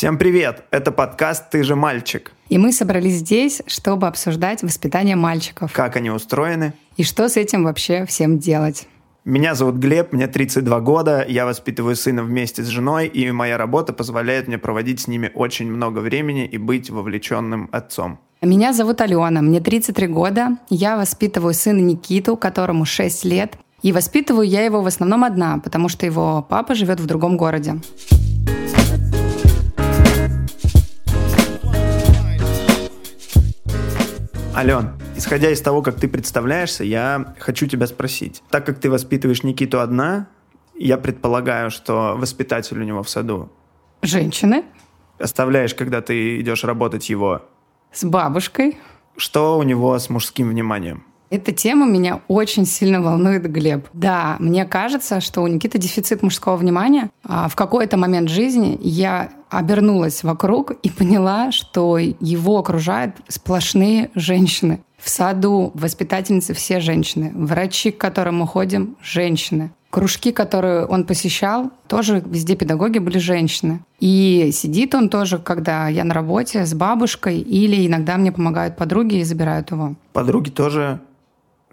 Всем привет! Это подкаст «Ты же мальчик». И мы собрались здесь, чтобы обсуждать воспитание мальчиков. Как они устроены. И что с этим вообще всем делать. Меня зовут Глеб, мне 32 года, я воспитываю сына вместе с женой, и моя работа позволяет мне проводить с ними очень много времени и быть вовлеченным отцом. Меня зовут Алена, мне 33 года, я воспитываю сына Никиту, которому 6 лет, и воспитываю я его в основном одна, потому что его папа живет в другом городе. Ален, исходя из того, как ты представляешься, я хочу тебя спросить. Так как ты воспитываешь Никиту одна, я предполагаю, что воспитатель у него в саду. Женщины. Оставляешь, когда ты идешь работать его. С бабушкой. Что у него с мужским вниманием? Эта тема меня очень сильно волнует, Глеб. Да, мне кажется, что у Никиты дефицит мужского внимания. А в какой-то момент жизни я обернулась вокруг и поняла, что его окружают сплошные женщины. В саду воспитательницы все женщины. Врачи, к которым мы ходим, женщины. Кружки, которые он посещал, тоже везде педагоги были женщины. И сидит он тоже, когда я на работе, с бабушкой, или иногда мне помогают подруги и забирают его. Подруги тоже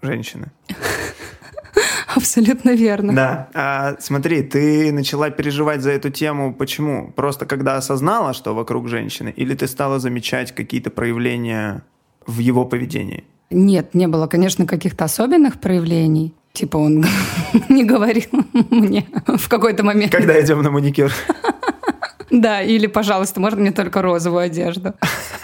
женщины. Абсолютно верно. Да. А, смотри, ты начала переживать за эту тему. Почему? Просто когда осознала, что вокруг женщины, или ты стала замечать какие-то проявления в его поведении? Нет, не было, конечно, каких-то особенных проявлений. Типа он не говорил мне в какой-то момент. Когда идем на маникюр. Да, или, пожалуйста, можно мне только розовую одежду.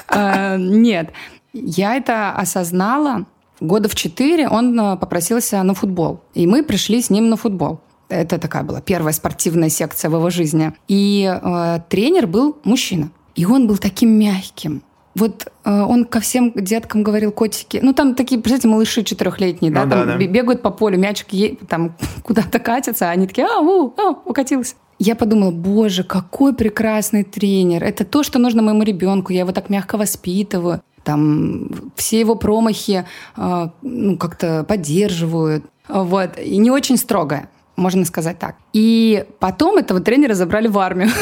А, нет, я это осознала Года в четыре он э, попросился на футбол. И мы пришли с ним на футбол. Это такая была первая спортивная секция в его жизни. И э, тренер был мужчина. И он был таким мягким. Вот э, он ко всем деткам говорил котики. Ну, там такие, представляете, малыши четырехлетние, ну, да, там да. бегают по полю, мячик е- там куда-то катится, а они такие, а, у, а, укатился. Я подумала, боже, какой прекрасный тренер. Это то, что нужно моему ребенку. Я его так мягко воспитываю там все его промахи э, ну, как-то поддерживают. Вот. И не очень строго, можно сказать так. И потом этого тренера забрали в армию.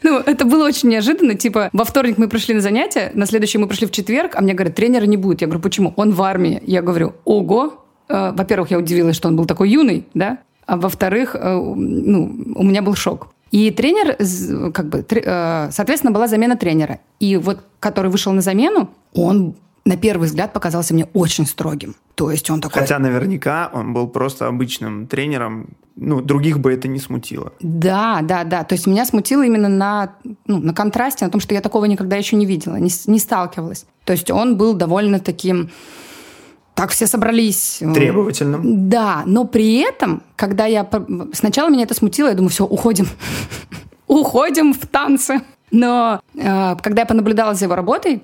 Ну, это было очень неожиданно. Типа, во вторник мы пришли на занятия, на следующий мы пришли в четверг, а мне говорят, тренера не будет. Я говорю, почему? Он в армии. Я говорю, ого. Э, во-первых, я удивилась, что он был такой юный, да? А во-вторых, э, ну, у меня был шок. И тренер, как бы, э, соответственно, была замена тренера. И вот, который вышел на замену, он на первый взгляд показался мне очень строгим. То есть он такой... Хотя наверняка он был просто обычным тренером, ну, других бы это не смутило. Да, да, да. То есть меня смутило именно на, ну, на контрасте, на том, что я такого никогда еще не видела, не, не сталкивалась. То есть он был довольно таким так все собрались. Требовательным. Да, но при этом, когда я... Сначала меня это смутило, я думаю, все, уходим. уходим в танцы. Но э, когда я понаблюдала за его работой,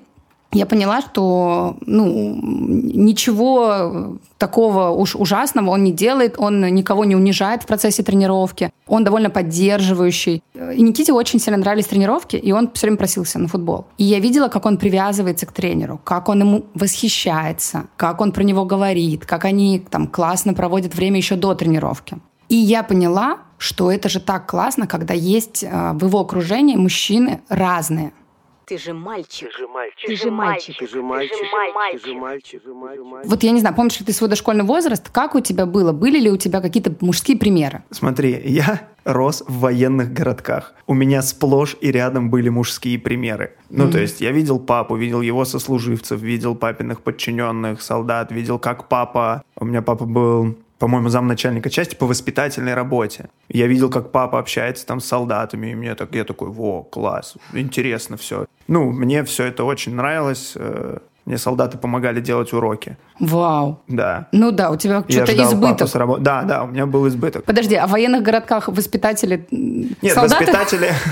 я поняла, что ну, ничего такого уж ужасного он не делает, он никого не унижает в процессе тренировки, он довольно поддерживающий. И Никите очень сильно нравились тренировки, и он все время просился на футбол. И я видела, как он привязывается к тренеру, как он ему восхищается, как он про него говорит, как они там классно проводят время еще до тренировки. И я поняла, что это же так классно, когда есть э, в его окружении мужчины разные – ты же мальчик. Ты же мальчик. Ты же мальчик. Ты же мальчик. Ты же мальчик. Вот я не знаю, помнишь ли ты свой дошкольный возраст? Как у тебя было? Были ли у тебя какие-то мужские примеры? Смотри, я рос в военных городках. У меня сплошь и рядом были мужские примеры. Ну, mm-hmm. то есть я видел папу, видел его сослуживцев, видел папиных подчиненных, солдат, видел, как папа... У меня папа был по-моему, замначальника части по воспитательной работе. Я видел, как папа общается там с солдатами, и мне так, я такой, во, класс, интересно все. Ну, мне все это очень нравилось. Э, мне солдаты помогали делать уроки. Вау. Да. Ну да, у тебя что-то избыток. Рабо... Да, да, у меня был избыток. Подожди, а в военных городках воспитатели Нет, солдаты? воспитатели...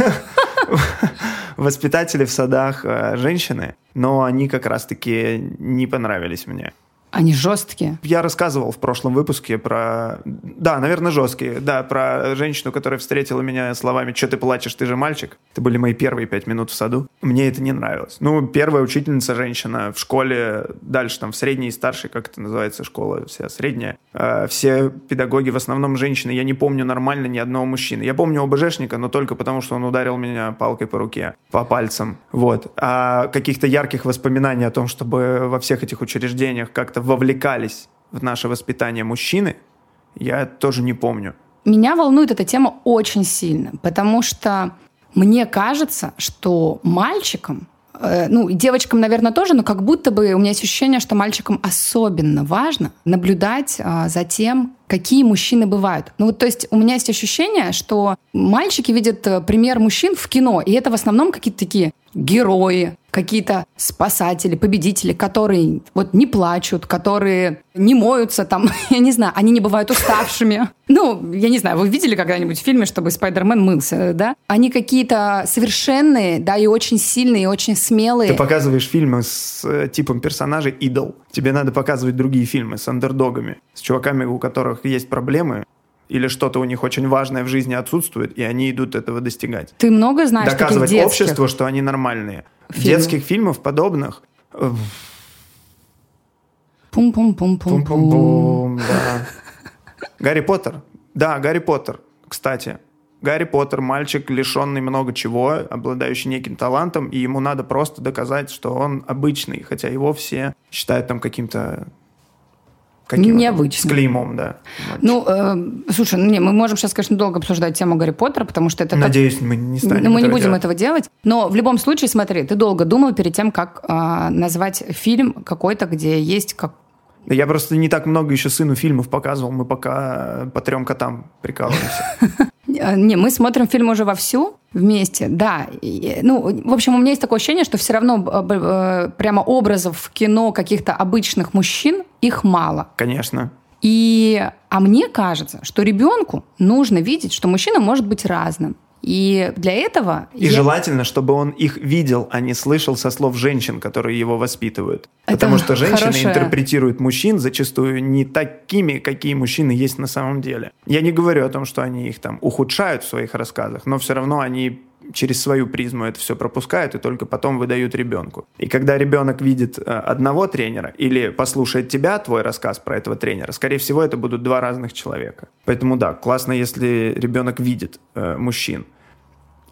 Воспитатели в садах э, женщины, но они как раз-таки не понравились мне. Они жесткие. Я рассказывал в прошлом выпуске про... Да, наверное, жесткие. Да, про женщину, которая встретила меня словами «Че ты плачешь, ты же мальчик?» Это были мои первые пять минут в саду. мне это не нравилось. Ну, первая учительница женщина в школе, дальше там в средней и старшей, как это называется, школа вся средняя. Э, все педагоги в основном женщины. Я не помню нормально ни одного мужчины. Я помню ОБЖшника, но только потому, что он ударил меня палкой по руке, по пальцам. Вот. А каких-то ярких воспоминаний о том, чтобы во всех этих учреждениях как-то вовлекались в наше воспитание мужчины, я тоже не помню. Меня волнует эта тема очень сильно, потому что мне кажется, что мальчикам, э, ну, девочкам, наверное, тоже, но как будто бы у меня есть ощущение, что мальчикам особенно важно наблюдать а, за тем, какие мужчины бывают. Ну вот, то есть у меня есть ощущение, что мальчики видят э, пример мужчин в кино, и это в основном какие-то такие герои, какие-то спасатели, победители, которые вот не плачут, которые не моются там, я не знаю, они не бывают уставшими. Ну, я не знаю, вы видели когда-нибудь в фильме, чтобы Спайдермен мылся, да? Они какие-то совершенные, да, и очень сильные, и очень смелые. Ты показываешь фильмы с э, типом персонажей идол. Тебе надо показывать другие фильмы с андердогами, с чуваками, у которых есть проблемы, или что-то у них очень важное в жизни отсутствует, и они идут этого достигать. Ты много знаешь Доказывать таких обществу, что они нормальные. Фильмы. Детских фильмов подобных... э, Пум-пум-пум-пум-пум. Пум-пум-пум, да. Гарри Поттер. Да, Гарри Поттер, кстати. Гарри Поттер, мальчик, лишенный много чего, обладающий неким талантом, и ему надо просто доказать, что он обычный, хотя его все считают там каким-то каким Необычно. С клеймом, да. Ну, э, слушай, ну, не, мы можем сейчас, конечно, долго обсуждать тему Гарри Поттера, потому что это... Надеюсь, как... мы не станем Мы не будем делать. этого делать. Но в любом случае, смотри, ты долго думал перед тем, как э, назвать фильм какой-то, где есть как я просто не так много еще сыну фильмов показывал, мы пока по трем котам прикалываемся. Не, мы смотрим фильм уже вовсю вместе, да. Ну, в общем, у меня есть такое ощущение, что все равно э, прямо образов в кино каких-то обычных мужчин, их мало. Конечно. И, а мне кажется, что ребенку нужно видеть, что мужчина может быть разным. И для этого... И я... желательно, чтобы он их видел, а не слышал со слов женщин, которые его воспитывают. Это Потому что женщины хорошая... интерпретируют мужчин зачастую не такими, какие мужчины есть на самом деле. Я не говорю о том, что они их там ухудшают в своих рассказах, но все равно они через свою призму это все пропускают и только потом выдают ребенку. И когда ребенок видит э, одного тренера или послушает тебя, твой рассказ про этого тренера, скорее всего, это будут два разных человека. Поэтому да, классно, если ребенок видит э, мужчин.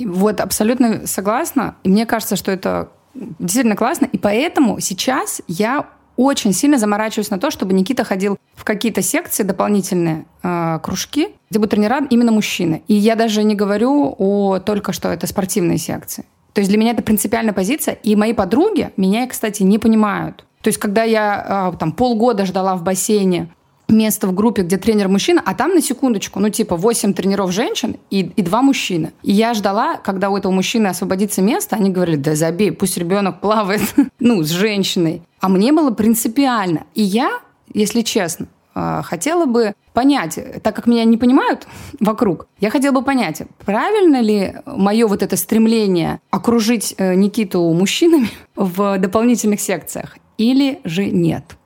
Вот, абсолютно согласна. И мне кажется, что это действительно классно. И поэтому сейчас я очень сильно заморачиваюсь на то, чтобы Никита ходил в какие-то секции дополнительные, э, кружки, где будут тренера именно мужчины. И я даже не говорю о только что это спортивные секции. То есть для меня это принципиальная позиция, и мои подруги меня, кстати, не понимают. То есть когда я э, там полгода ждала в бассейне место в группе, где тренер мужчина, а там на секундочку, ну типа 8 тренеров женщин и, и 2 мужчины. И я ждала, когда у этого мужчины освободится место, они говорили, да забей, пусть ребенок плавает, ну, с женщиной. А мне было принципиально. И я, если честно, э, хотела бы понять, так как меня не понимают вокруг, я хотела бы понять, правильно ли мое вот это стремление окружить э, Никиту мужчинами в дополнительных секциях или же нет?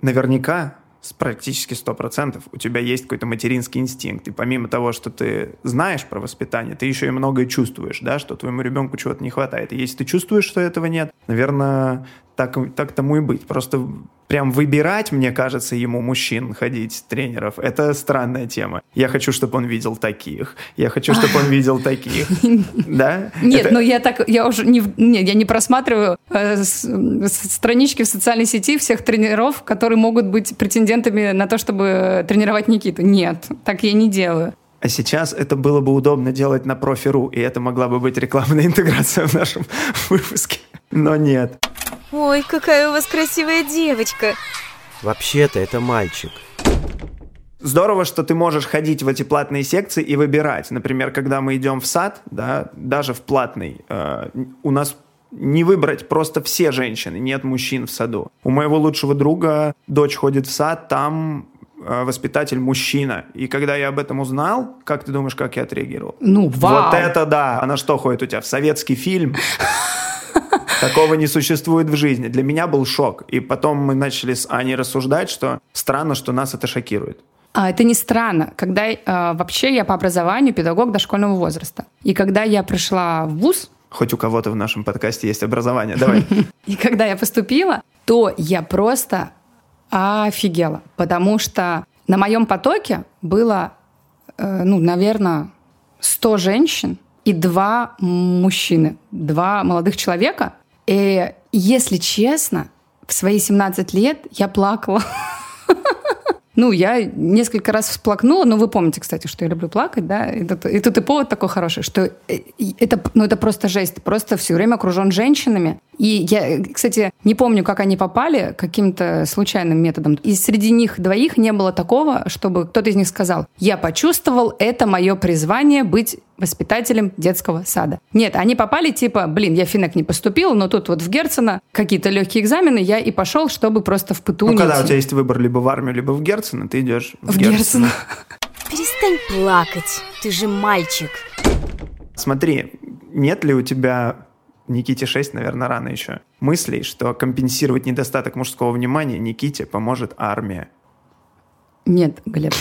Наверняка с практически 100% у тебя есть какой-то материнский инстинкт. И помимо того, что ты знаешь про воспитание, ты еще и многое чувствуешь, да, что твоему ребенку чего-то не хватает. И если ты чувствуешь, что этого нет, наверное, так, так тому и быть. Просто прям выбирать, мне кажется, ему мужчин ходить, тренеров, это странная тема. Я хочу, чтобы он видел таких. Я хочу, чтобы он видел таких. Да? Нет, это... ну я так, я уже не, нет, я не просматриваю э, странички в социальной сети всех тренеров, которые могут быть претендентами на то, чтобы тренировать Никиту. Нет, так я не делаю. А сейчас это было бы удобно делать на профи.ру, и это могла бы быть рекламная интеграция в нашем выпуске. Но нет. Ой, какая у вас красивая девочка. Вообще-то это мальчик. Здорово, что ты можешь ходить в эти платные секции и выбирать. Например, когда мы идем в сад, да, даже в платный, э, у нас не выбрать просто все женщины, нет мужчин в саду. У моего лучшего друга дочь ходит в сад, там э, воспитатель мужчина. И когда я об этом узнал, как ты думаешь, как я отреагировал? Ну, вау! Вот это да! Она что ходит у тебя в советский фильм? Такого не существует в жизни. Для меня был шок. И потом мы начали с Аней рассуждать, что странно, что нас это шокирует. А, это не странно. Когда э, вообще я по образованию педагог дошкольного возраста. И когда я пришла в ВУЗ, хоть у кого-то в нашем подкасте есть образование. Давай. И когда я поступила, то я просто офигела, потому что на моем потоке было, э, ну, наверное, 100 женщин и два мужчины, два молодых человека. И, если честно, в свои 17 лет я плакала. Ну, я несколько раз всплакнула, но вы помните, кстати, что я люблю плакать, да? И тут, и тут и повод такой хороший, что э, это, ну, это просто жесть. Просто все время окружен женщинами. И я, кстати, не помню, как они попали каким-то случайным методом. И среди них двоих не было такого, чтобы кто-то из них сказал, я почувствовал, это мое призвание быть воспитателем детского сада. Нет, они попали типа, блин, я Финек не поступил, но тут вот в Герцена какие-то легкие экзамены, я и пошел, чтобы просто в ПТУ Ну, когда идти. у тебя есть выбор либо в армию, либо в Герцена, ты идешь в, В Герцена. Перестань плакать, ты же мальчик. Смотри, нет ли у тебя, Никите 6, наверное, рано еще, мыслей, что компенсировать недостаток мужского внимания Никите поможет армия? Нет, Глеб.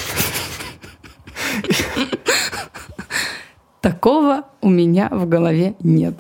Такого у меня в голове нет.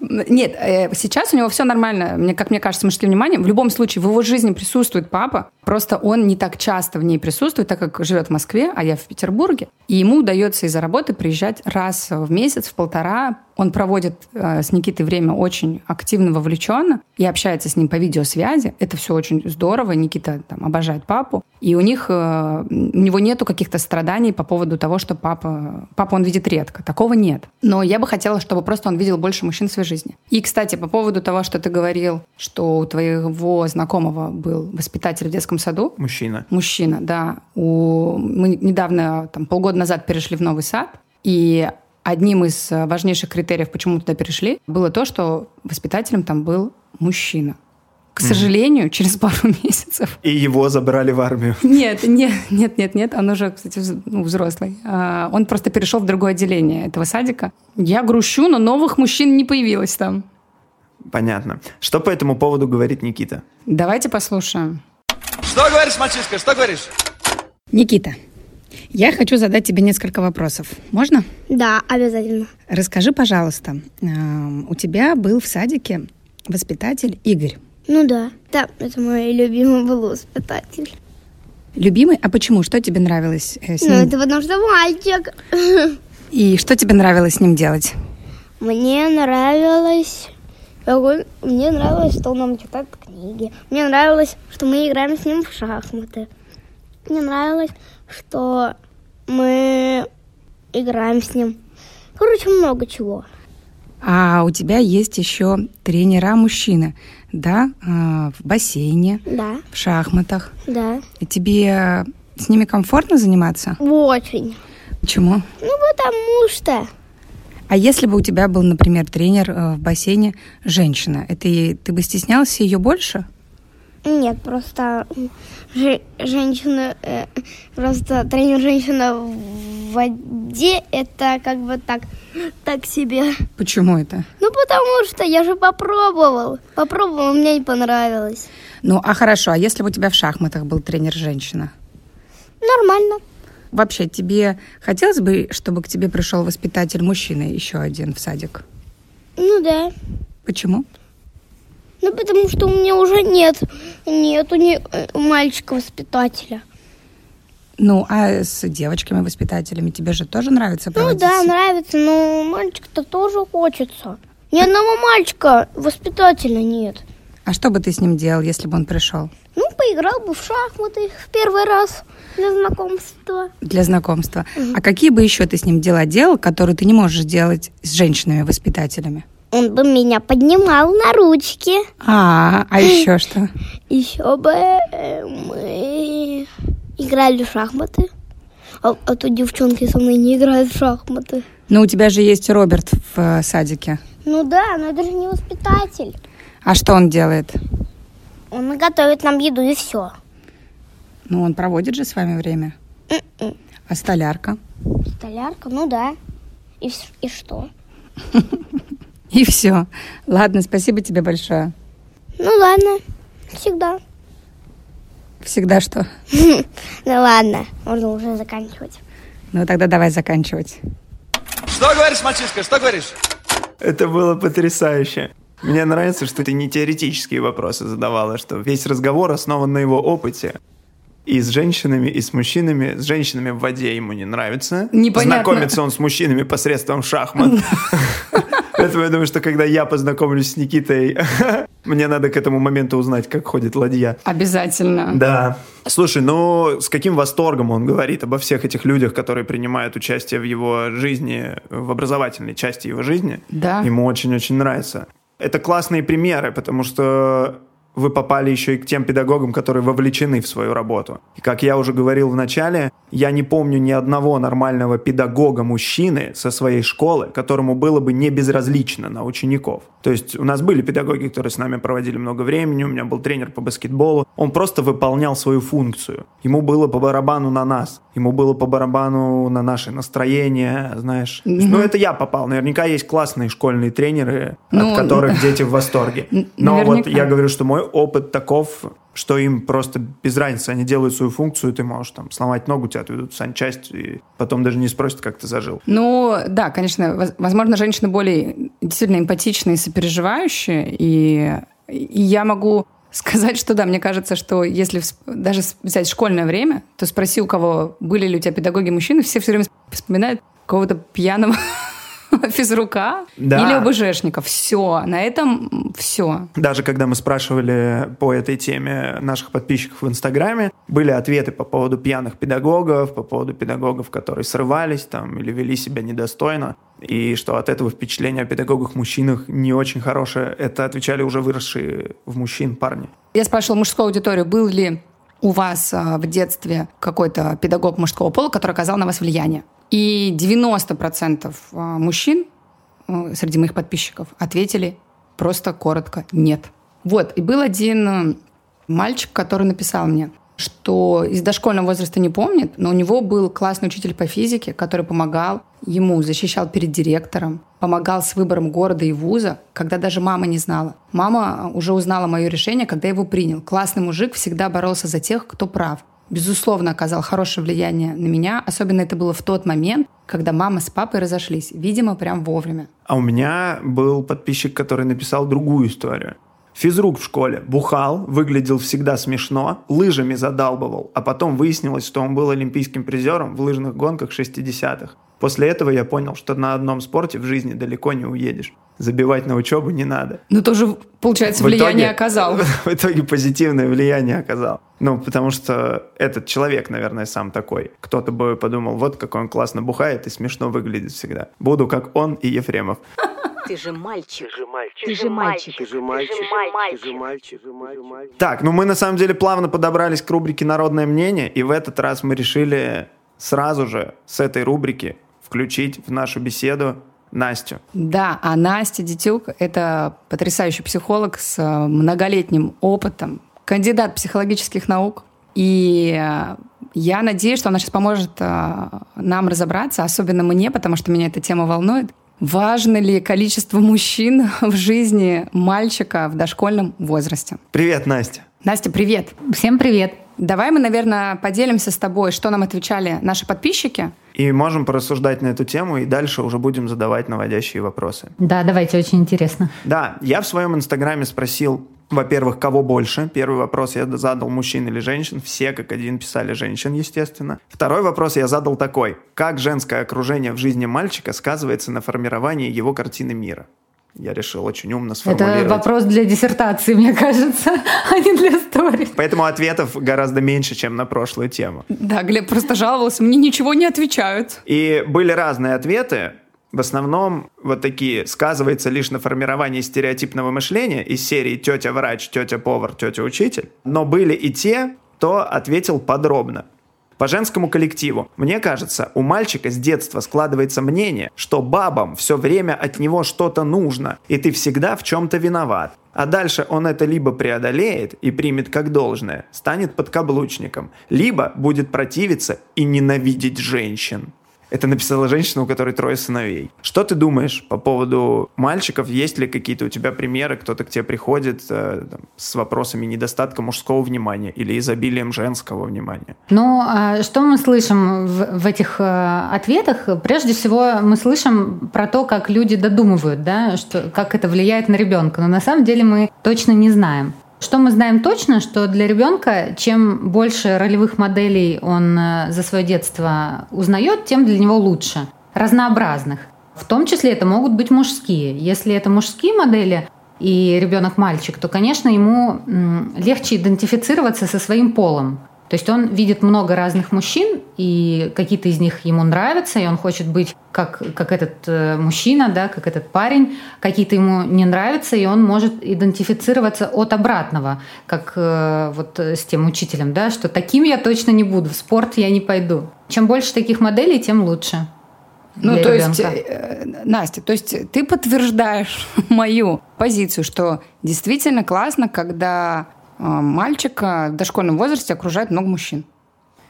Нет, э, сейчас у него все нормально, мне, как мне кажется, с мужским вниманием. В любом случае, в его жизни присутствует папа, просто он не так часто в ней присутствует, так как живет в Москве, а я в Петербурге. И ему удается из-за работы приезжать раз в месяц, в полтора. Он проводит э, с Никитой время очень активно, вовлеченно и общается с ним по видеосвязи. Это все очень здорово. Никита там обожает папу. И у них, э, у него нету каких-то страданий по поводу того, что папа, папа он видит редко. Такого нет. Но я бы хотела, чтобы просто он видел больше мужчин в своей жизни. И, кстати, по поводу того, что ты говорил, что у твоего знакомого был воспитатель в детском саду, Мужчина. Мужчина, да. У... Мы недавно, там, полгода назад перешли в новый сад, и одним из э, важнейших критериев, почему мы туда перешли, было то, что воспитателем там был мужчина. К сожалению, через пару месяцев. И его забрали в армию. Нет, нет, нет, нет, нет. Он уже, кстати, ну, взрослый. А, Он просто перешел в другое отделение этого садика. Я грущу, но новых мужчин не появилось там. Понятно. Что по этому поводу говорит Никита? Давайте послушаем. Что говоришь, мальчишка, что говоришь? Никита, я хочу задать тебе несколько вопросов. Можно? Да, обязательно. Расскажи, пожалуйста, эм, у тебя был в садике воспитатель Игорь. Ну да. Да, это мой любимый был воспитатель. Любимый? А почему? Что тебе нравилось э, с Ну, ним? это потому что мальчик. И что тебе нравилось с ним делать? Мне нравилось... Мне нравилось, что он нам читает книги. Мне нравилось, что мы играем с ним в шахматы. Мне нравилось, что мы играем с ним. Короче, много чего. А у тебя есть еще тренера-мужчины, да? А, В бассейне, Да, в шахматах. да. И тебе с ними комфортно заниматься? Очень. Почему? Ну, потому что... А если бы у тебя был, например, тренер э, в бассейне женщина, это ты бы стеснялся ее больше? Нет, просто женщина, э, просто тренер женщина в воде, это как бы так, так себе. Почему это? Ну, потому что я же попробовал. Попробовал, мне не понравилось. Ну, а хорошо, а если бы у тебя в шахматах был тренер женщина? Нормально. Вообще, тебе хотелось бы, чтобы к тебе пришел воспитатель мужчина еще один в садик? Ну да. Почему? Ну, потому что у меня уже нет, нету ни, э, мальчика-воспитателя. Ну, а с девочками-воспитателями тебе же тоже нравится Ну проводить? да, нравится, но мальчик-то тоже хочется. Ни одного мальчика воспитателя нет. А что бы ты с ним делал, если бы он пришел? Ну, поиграл бы в шахматы в первый раз для знакомства. Для знакомства. А какие бы еще ты с ним дела делал, которые ты не можешь делать с женщинами-воспитателями? Он бы меня поднимал на ручки. А, а еще что? Еще бы мы играли в шахматы. А, а то девчонки со мной не играют в шахматы. Ну, у тебя же есть Роберт в э, садике. Ну да, но это же не воспитатель. А что он делает? Он готовит нам еду и все. Ну, он проводит же с вами время. А столярка? Столярка, ну да. И, и что? И все. Ладно, спасибо тебе большое. Ну ладно, всегда. Всегда что? Ну ладно, можно уже заканчивать. Ну, тогда давай заканчивать. Что Что говоришь, мальчишка, что говоришь? Это было потрясающе. Мне нравится, что ты не теоретические вопросы задавала, что весь разговор основан на его опыте. И с женщинами, и с мужчинами. С женщинами в воде ему не нравится. Непонятно. Знакомится он с мужчинами посредством шахмат. Поэтому я думаю, что когда я познакомлюсь с Никитой, мне надо к этому моменту узнать, как ходит ладья. Обязательно. Да. Слушай, ну с каким восторгом он говорит обо всех этих людях, которые принимают участие в его жизни, в образовательной части его жизни. Да. Ему очень-очень нравится. Это классные примеры, потому что вы попали еще и к тем педагогам, которые вовлечены в свою работу. И как я уже говорил в начале, я не помню ни одного нормального педагога-мужчины со своей школы, которому было бы не безразлично на учеников. То есть у нас были педагоги, которые с нами проводили много времени, у меня был тренер по баскетболу, он просто выполнял свою функцию. Ему было по барабану на нас, ему было по барабану на наше настроение, знаешь. Ну, это я попал. Наверняка есть классные школьные тренеры, Ну, от которых дети в восторге. Но вот наверняка. я говорю, что мой опыт таков, что им просто без разницы, они делают свою функцию, ты можешь там сломать ногу, тебя отведут в санчасть, и потом даже не спросят, как ты зажил. Ну, да, конечно, воз- возможно, женщины более действительно эмпатичные сопереживающие, и, и я могу сказать, что да, мне кажется, что если даже взять школьное время, то спроси у кого, были ли у тебя педагоги-мужчины, все все время вспоминают какого-то пьяного физрука Да. или ОБЖшника. Все, на этом все. Даже когда мы спрашивали по этой теме наших подписчиков в Инстаграме, были ответы по поводу пьяных педагогов, по поводу педагогов, которые срывались там или вели себя недостойно, и что от этого впечатление о педагогах-мужчинах не очень хорошее. Это отвечали уже выросшие в мужчин парни. Я спрашивала мужскую аудиторию, был ли у вас а, в детстве какой-то педагог мужского пола, который оказал на вас влияние. И 90% а, мужчин а, среди моих подписчиков ответили просто коротко «нет». Вот, и был один мальчик, который написал мне, что из дошкольного возраста не помнит, но у него был классный учитель по физике, который помогал ему, защищал перед директором, помогал с выбором города и вуза, когда даже мама не знала. Мама уже узнала мое решение, когда я его принял. Классный мужик всегда боролся за тех, кто прав. Безусловно, оказал хорошее влияние на меня. Особенно это было в тот момент, когда мама с папой разошлись. Видимо, прям вовремя. А у меня был подписчик, который написал другую историю. Физрук в школе бухал, выглядел всегда смешно, лыжами задалбывал, а потом выяснилось, что он был олимпийским призером в лыжных гонках 60-х. После этого я понял, что на одном спорте в жизни далеко не уедешь. Забивать на учебу не надо. Ну, тоже, получается, В влияние итоге- оказал. В итоге позитивное влияние оказал. Ну, потому что этот человек, наверное, сам такой. Кто-то бы подумал, вот какой он классно бухает и смешно выглядит всегда. Буду как он и Ефремов. Ты же мальчик. Ты же мальчик. Ты же мальчик. Ты же мальчик. Ты же мальчик. Ты же мальчик. Так, ну мы на самом деле плавно подобрались к рубрике «Народное мнение», и в этот раз мы решили сразу же с этой рубрики включить в нашу беседу Настю. Да, а Настя Дитюк – это потрясающий психолог с э, многолетним опытом, кандидат психологических наук. И э, я надеюсь, что она сейчас поможет э, нам разобраться, особенно мне, потому что меня эта тема волнует. Важно ли количество мужчин в жизни мальчика в дошкольном возрасте? Привет, Настя. Настя, привет! Всем привет. Давай мы, наверное, поделимся с тобой, что нам отвечали наши подписчики. И можем порассуждать на эту тему, и дальше уже будем задавать наводящие вопросы. Да, давайте, очень интересно. Да, я в своем инстаграме спросил, во-первых, кого больше. Первый вопрос я задал мужчин или женщин. Все как один писали женщин, естественно. Второй вопрос я задал такой. Как женское окружение в жизни мальчика сказывается на формировании его картины мира? Я решил очень умно сформулировать. Это вопрос для диссертации, мне кажется, а не для истории. Поэтому ответов гораздо меньше, чем на прошлую тему. Да, Глеб просто жаловался, мне ничего не отвечают. И были разные ответы. В основном вот такие сказывается лишь на формировании стереотипного мышления из серии «тетя врач, тетя повар, тетя учитель». Но были и те, кто ответил подробно. По женскому коллективу. Мне кажется, у мальчика с детства складывается мнение, что бабам все время от него что-то нужно, и ты всегда в чем-то виноват. А дальше он это либо преодолеет и примет как должное, станет подкаблучником, либо будет противиться и ненавидеть женщин. Это написала женщина, у которой трое сыновей. Что ты думаешь по поводу мальчиков? Есть ли какие-то у тебя примеры? Кто-то к тебе приходит э, там, с вопросами недостатка мужского внимания или изобилием женского внимания? Ну, а что мы слышим в, в этих э, ответах? Прежде всего, мы слышим про то, как люди додумывают, да, что, как это влияет на ребенка. Но на самом деле мы точно не знаем. Что мы знаем точно, что для ребенка чем больше ролевых моделей он э, за свое детство узнает, тем для него лучше. Разнообразных. В том числе это могут быть мужские. Если это мужские модели и ребенок мальчик, то, конечно, ему легче идентифицироваться со своим полом. То есть он видит много разных мужчин, и какие-то из них ему нравятся, и он хочет быть как, как этот э, мужчина, да, как этот парень. Какие-то ему не нравятся, и он может идентифицироваться от обратного, как э, вот с тем учителем, да, что таким я точно не буду, в спорт я не пойду. Чем больше таких моделей, тем лучше. Ну, то ребенка. есть, э, Настя, то есть ты подтверждаешь мою позицию, что действительно классно, когда мальчика в дошкольном возрасте окружает много мужчин.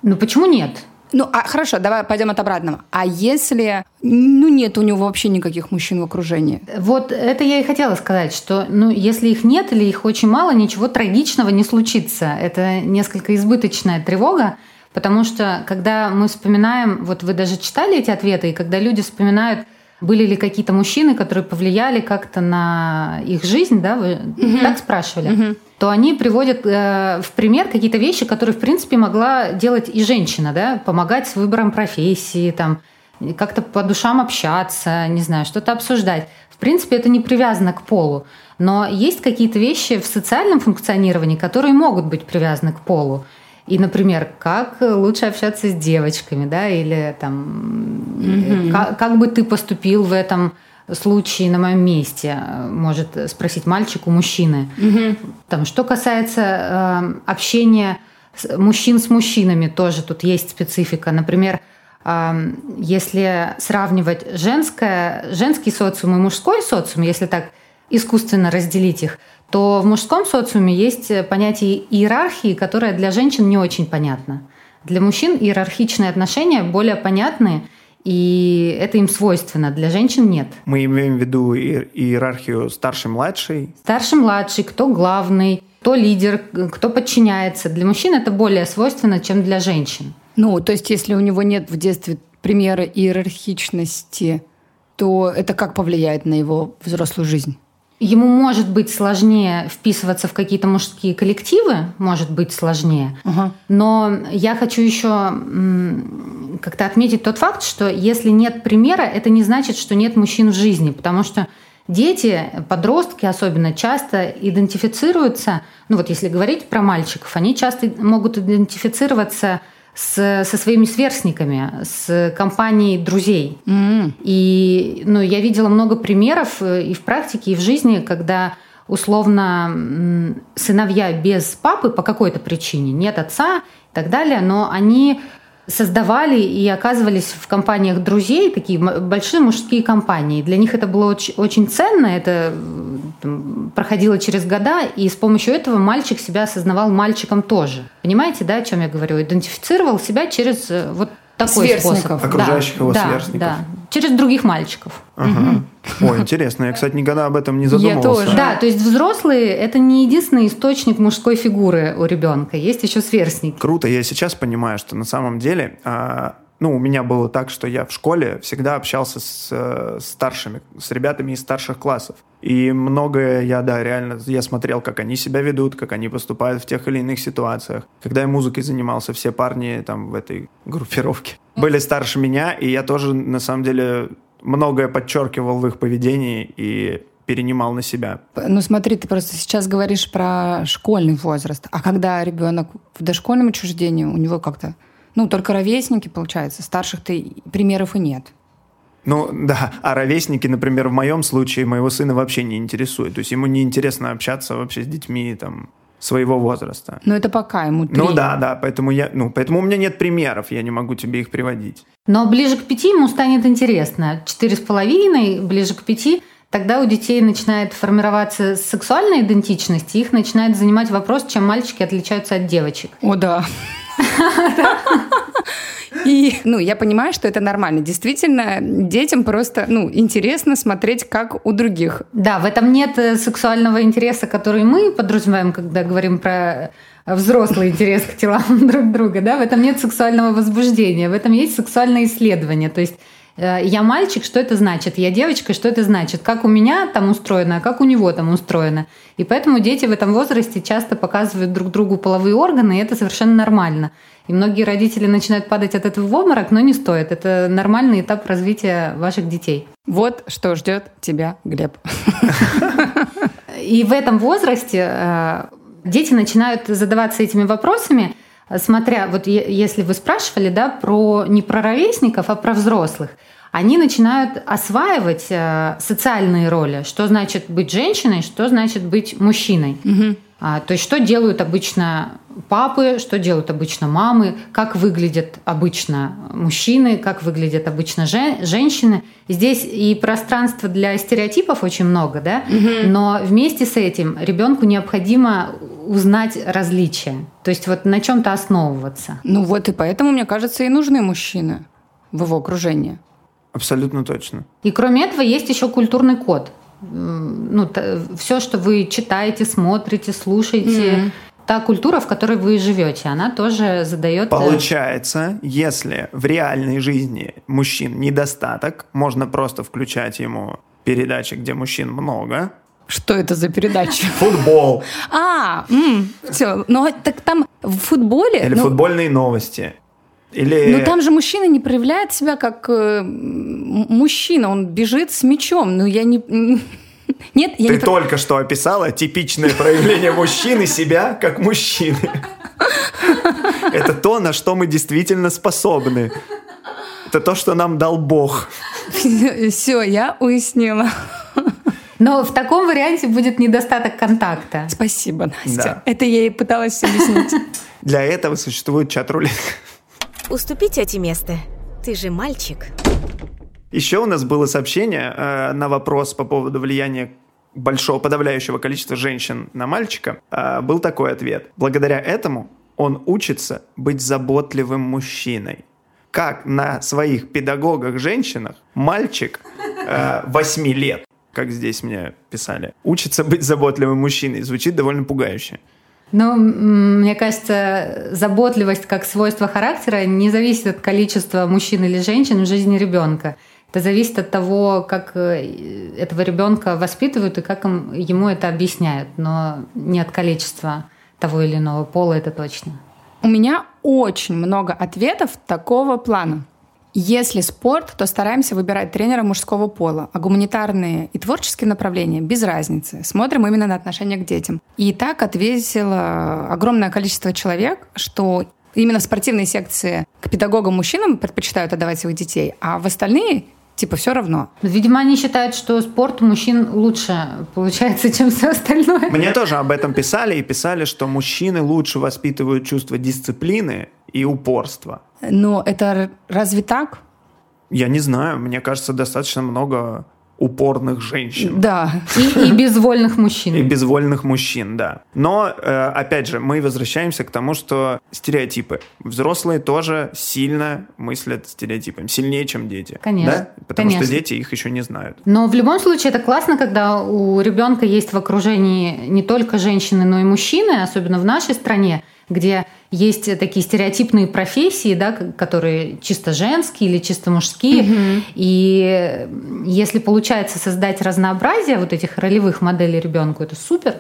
Ну почему нет? Ну, а хорошо, давай пойдем от обратного. А если, ну, нет у него вообще никаких мужчин в окружении? Вот это я и хотела сказать, что, ну, если их нет или их очень мало, ничего трагичного не случится. Это несколько избыточная тревога, потому что, когда мы вспоминаем, вот вы даже читали эти ответы, и когда люди вспоминают были ли какие-то мужчины, которые повлияли как-то на их жизнь, да, вы угу. так спрашивали, угу. то они приводят э, в пример какие-то вещи, которые, в принципе, могла делать и женщина, да, помогать с выбором профессии, там, как-то по душам общаться, не знаю, что-то обсуждать. В принципе, это не привязано к полу. Но есть какие-то вещи в социальном функционировании, которые могут быть привязаны к полу. И, например, как лучше общаться с девочками, да, или там, mm-hmm. как, как бы ты поступил в этом случае на моем месте, может спросить мальчик у мужчины. Mm-hmm. Там, что касается э, общения с, мужчин с мужчинами, тоже тут есть специфика. Например, э, если сравнивать женское, женский социум и мужской социум, если так искусственно разделить их, то в мужском социуме есть понятие иерархии, которое для женщин не очень понятно. Для мужчин иерархичные отношения более понятны, и это им свойственно, для женщин нет. Мы имеем в виду иерархию старший-младший? Старший-младший, кто главный, кто лидер, кто подчиняется. Для мужчин это более свойственно, чем для женщин. Ну, то есть если у него нет в детстве примера иерархичности, то это как повлияет на его взрослую жизнь? Ему может быть сложнее вписываться в какие-то мужские коллективы, может быть сложнее. Угу. Но я хочу еще как-то отметить тот факт, что если нет примера, это не значит, что нет мужчин в жизни, потому что дети, подростки особенно, часто идентифицируются, ну вот если говорить про мальчиков, они часто могут идентифицироваться с, со своими сверстниками, с компанией друзей. Mm-hmm. И ну, я видела много примеров э, и в практике, и в жизни, когда условно сыновья без папы по какой-то причине, нет отца и так далее, но они создавали и оказывались в компаниях друзей, такие большие мужские компании. Для них это было очень, очень ценно, это там, проходило через года, и с помощью этого мальчик себя осознавал мальчиком тоже. Понимаете, да, о чем я говорю? Идентифицировал себя через э, вот такой сверстников. способ. Окружающих да, его да, сверстников. Да, через других мальчиков. Ага. Ой, интересно. Я, кстати, никогда об этом не задумывался. Я тоже. Да, то есть взрослые – это не единственный источник мужской фигуры у ребенка. Есть еще сверстники. Круто. Я сейчас понимаю, что на самом деле а, ну, у меня было так, что я в школе всегда общался с, э, старшими, с ребятами из старших классов. И многое я, да, реально, я смотрел, как они себя ведут, как они поступают в тех или иных ситуациях. Когда я музыкой занимался, все парни там в этой группировке были старше меня, и я тоже, на самом деле, многое подчеркивал в их поведении и перенимал на себя. Ну смотри, ты просто сейчас говоришь про школьный возраст, а когда ребенок в дошкольном учреждении, у него как-то ну, только ровесники, получается. Старших-то примеров и нет. Ну да, а ровесники, например, в моем случае моего сына вообще не интересуют. То есть ему не интересно общаться вообще с детьми там своего возраста. Но это пока ему три. Ну да, да, поэтому я, ну поэтому у меня нет примеров, я не могу тебе их приводить. Но ближе к пяти ему станет интересно. Четыре с половиной, ближе к пяти тогда у детей начинает формироваться сексуальная идентичность, и их начинает занимать вопрос, чем мальчики отличаются от девочек. О, да. И, ну, я понимаю, что это нормально. Действительно, детям просто, ну, интересно смотреть, как у других. Да, в этом нет э, сексуального интереса, который мы подразумеваем, когда говорим про взрослый интерес к телам друг друга, да, в этом нет сексуального возбуждения, в этом есть сексуальное исследование. То есть я мальчик, что это значит? Я девочка, что это значит? Как у меня там устроено, а как у него там устроено? И поэтому дети в этом возрасте часто показывают друг другу половые органы, и это совершенно нормально. И многие родители начинают падать от этого в обморок, но не стоит. Это нормальный этап развития ваших детей. Вот что ждет тебя, Глеб. И в этом возрасте э, дети начинают задаваться этими вопросами, смотря, вот если вы спрашивали, да, про не про ровесников, а про взрослых, они начинают осваивать э, социальные роли. Что значит быть женщиной, что значит быть мужчиной. Угу. А, то есть что делают обычно папы, что делают обычно мамы, как выглядят обычно мужчины, как выглядят обычно жен, женщины. Здесь и пространство для стереотипов очень много, да, угу. но вместе с этим ребенку необходимо узнать различия, то есть вот на чем-то основываться. Ну вот и поэтому, мне кажется, и нужны мужчины в его окружении. Абсолютно точно. И кроме этого есть еще культурный код ну, все, что вы читаете, смотрите, слушаете, mm-hmm. та культура, в которой вы живете, она тоже задает... Э, Получается, если в реальной жизни мужчин недостаток, можно просто включать ему передачи, где мужчин много, что это за передача? Футбол. А, все. Ну, так там в футболе... Или ну, футбольные новости. Или... Ну там же мужчина не проявляет себя как э, мужчина, он бежит с мечом. Ну я не... Нет, я Ты не... только что описала типичное проявление мужчины себя как мужчины. Это то, на что мы действительно способны. Это то, что нам дал Бог. Все, я уяснила. Но в таком варианте будет недостаток контакта. Спасибо, Настя. Да. Это я и пыталась объяснить. Для этого существует чат-рулетка. Уступите эти место. Ты же мальчик. Еще у нас было сообщение э, на вопрос по поводу влияния большого подавляющего количества женщин на мальчика. Э, был такой ответ. Благодаря этому он учится быть заботливым мужчиной. Как на своих педагогах-женщинах мальчик э, 8 лет, как здесь мне писали, учится быть заботливым мужчиной. Звучит довольно пугающе. Ну, мне кажется, заботливость как свойство характера не зависит от количества мужчин или женщин в жизни ребенка. Это зависит от того, как э, этого ребенка воспитывают и как ему это объясняют, но не от количества того или иного пола, это точно. У меня очень много ответов такого плана. Если спорт, то стараемся выбирать тренера мужского пола, а гуманитарные и творческие направления без разницы. Смотрим именно на отношение к детям. И так ответило огромное количество человек, что именно в спортивной секции к педагогам-мужчинам предпочитают отдавать своих детей, а в остальные типа все равно. Видимо, они считают, что спорт у мужчин лучше получается, чем все остальное. Мне тоже об этом писали и писали, что мужчины лучше воспитывают чувство дисциплины и упорства. Но это разве так? Я не знаю, мне кажется, достаточно много упорных женщин. Да. И, и безвольных мужчин. И безвольных мужчин, да. Но, э, опять же, мы возвращаемся к тому, что стереотипы. Взрослые тоже сильно мыслят стереотипами. Сильнее, чем дети. Конечно. Да? Потому Конечно. что дети их еще не знают. Но в любом случае это классно, когда у ребенка есть в окружении не только женщины, но и мужчины, особенно в нашей стране, где есть такие стереотипные профессии, да, которые чисто женские или чисто мужские. Угу. И если получается создать разнообразие вот этих ролевых моделей ребенку, это супер.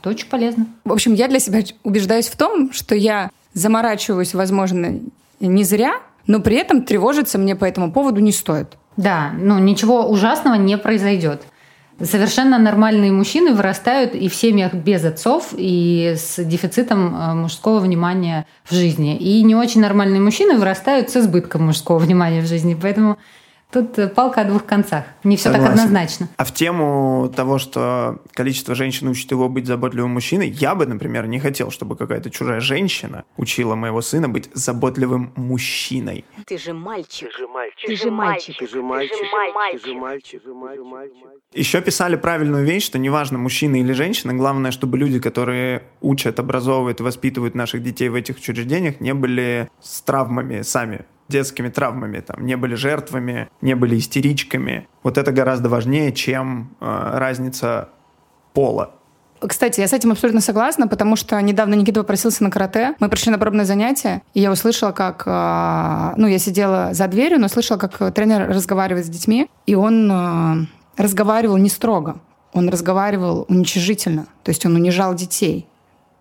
Это очень полезно. В общем, я для себя убеждаюсь в том, что я заморачиваюсь, возможно, не зря, но при этом тревожиться мне по этому поводу не стоит. Да, ну ничего ужасного не произойдет. Совершенно нормальные мужчины вырастают и в семьях без отцов, и с дефицитом э, мужского внимания в жизни. И не очень нормальные мужчины вырастают с избытком мужского внимания в жизни. Поэтому Тут э, палка о двух концах. Не все так Согласен. однозначно. А в тему того, что количество женщин учит его быть заботливым мужчиной, я бы, например, не хотел, чтобы какая-то чужая женщина учила моего сына быть заботливым мужчиной. Ты же мальчик. Ты же мальчик. Ты же мальчик. Ты же мальчик. Ты же мальчик. Ты же мальчик. Еще писали правильную вещь, что неважно, мужчина или женщина, главное, чтобы люди, которые учат, образовывают и воспитывают наших детей в этих учреждениях, не были с травмами сами детскими травмами, там, не были жертвами, не были истеричками. Вот это гораздо важнее, чем э, разница пола. Кстати, я с этим абсолютно согласна, потому что недавно Никита попросился на карате. Мы пришли на пробное занятие, и я услышала, как... э, Ну, я сидела за дверью, но слышала, как тренер разговаривает с детьми, и он э, разговаривал не строго. Он разговаривал уничижительно. То есть он унижал детей.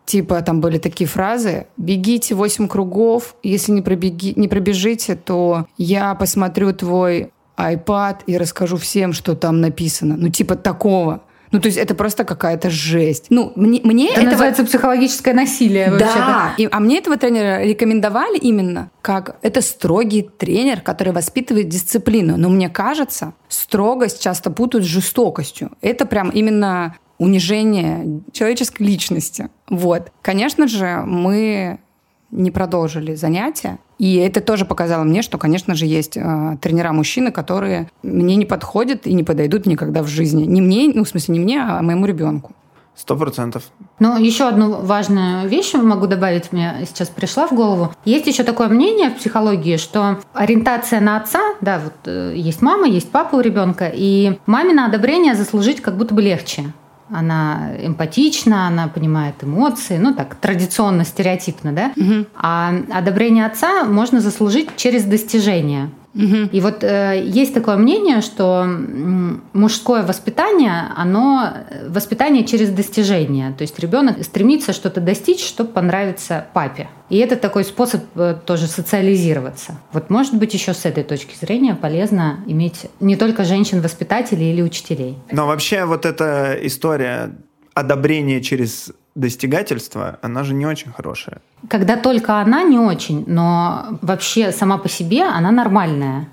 Типа там были такие фразы «Бегите восемь кругов, если не, пробеги, не пробежите, то я посмотрю твой iPad и расскажу всем, что там написано». Ну типа такого. Ну то есть это просто какая-то жесть. Ну мне, мне Это этого- называется психологическое насилие вообще-то. да. И- а мне этого тренера рекомендовали именно как это строгий тренер, который воспитывает дисциплину. Но мне кажется, строгость часто путают с жестокостью. Это прям именно унижение человеческой личности. Вот. Конечно же, мы не продолжили занятия. И это тоже показало мне, что, конечно же, есть э, тренера-мужчины, которые мне не подходят и не подойдут никогда в жизни. Не мне, ну, в смысле, не мне, а моему ребенку. Сто процентов. Ну, еще одну важную вещь могу добавить, мне сейчас пришла в голову. Есть еще такое мнение в психологии, что ориентация на отца, да, вот э, есть мама, есть папа у ребенка, и мамино одобрение заслужить как будто бы легче. Она эмпатична, она понимает эмоции, ну так, традиционно, стереотипно, да? А одобрение отца можно заслужить через достижение. И вот э, есть такое мнение, что мужское воспитание, оно э, воспитание через достижение. То есть ребенок стремится что-то достичь, чтобы понравиться папе. И это такой способ э, тоже социализироваться. Вот может быть еще с этой точки зрения полезно иметь не только женщин-воспитателей или учителей. Но вообще вот эта история одобрения через достигательство, она же не очень хорошая. Когда только она не очень, но вообще сама по себе она нормальная.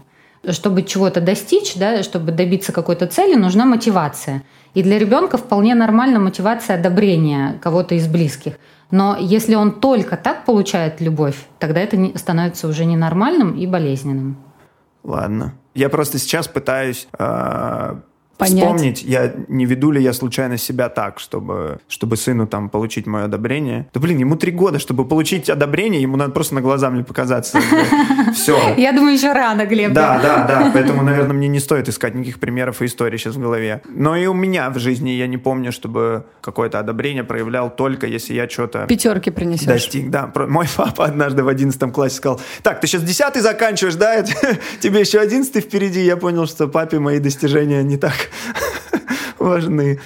Чтобы чего-то достичь, да, чтобы добиться какой-то цели, нужна мотивация. И для ребенка вполне нормальна мотивация одобрения кого-то из близких. Но если он только так получает любовь, тогда это становится уже ненормальным и болезненным. Ладно. Я просто сейчас пытаюсь э, Понять. вспомнить, я не веду ли я случайно себя так, чтобы, чтобы сыну там получить мое одобрение. Да блин, ему три года, чтобы получить одобрение, ему надо просто на глаза мне показаться. Все. Я думаю, еще рано, Глеб. Да, да, да. Поэтому, наверное, мне не стоит искать никаких примеров и историй сейчас в голове. Но и у меня в жизни я не помню, чтобы какое-то одобрение проявлял только если я что-то Пятерки принесешь. достиг. Да, мой папа однажды в 11 классе сказал, так, ты сейчас 10 заканчиваешь, да? Тебе еще 11 впереди. Я понял, что папе мои достижения не так важны.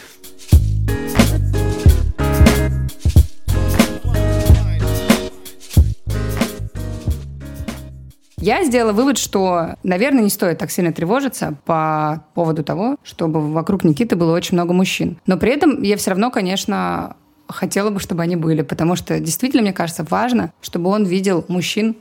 Я сделала вывод, что, наверное, не стоит так сильно тревожиться по поводу того, чтобы вокруг Никиты было очень много мужчин. Но при этом я все равно, конечно, хотела бы, чтобы они были, потому что действительно, мне кажется, важно, чтобы он видел мужчин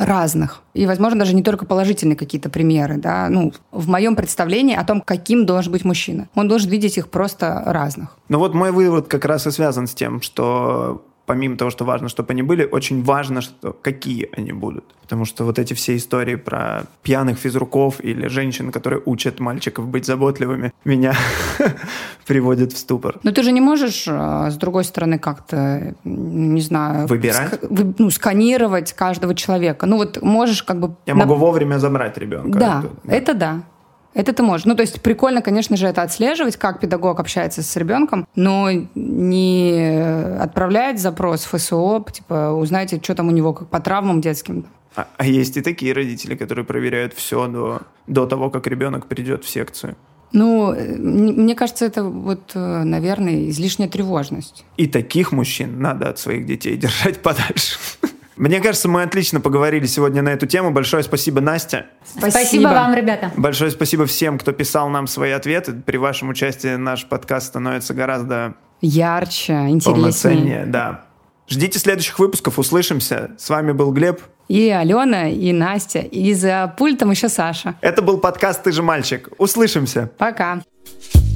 разных. И, возможно, даже не только положительные какие-то примеры. Да? Ну, в моем представлении о том, каким должен быть мужчина. Он должен видеть их просто разных. Ну вот мой вывод как раз и связан с тем, что помимо того, что важно, чтобы они были, очень важно, что какие они будут. Потому что вот эти все истории про пьяных физруков или женщин, которые учат мальчиков быть заботливыми, меня приводят в ступор. Но ты же не можешь, э, с другой стороны, как-то, не знаю... Выбирать? вы- ну, сканировать каждого человека. Ну, вот можешь как бы... Я могу вовремя забрать ребенка. Да, Это- это да. Это ты можешь. Ну, то есть прикольно, конечно же, это отслеживать, как педагог общается с ребенком, но не отправлять запрос в ФСО, типа, узнайте, что там у него как по травмам детским. А, а есть и такие родители, которые проверяют все до, до того, как ребенок придет в секцию. Ну, мне кажется, это вот, э, наверное, излишняя тревожность. И таких мужчин надо от своих детей держать подальше. Мне кажется, мы отлично поговорили сегодня на эту тему. Большое спасибо, Настя. Спасибо. вам, ребята. Большое спасибо всем, кто писал нам свои ответы. При вашем участии наш подкаст становится гораздо Ярче, интереснее. полноценнее. Да. Ждите следующих выпусков, услышимся. С вами был Глеб. И Алена, и Настя, и за пультом еще Саша. Это был подкаст «Ты же мальчик». Услышимся. Пока. Пока.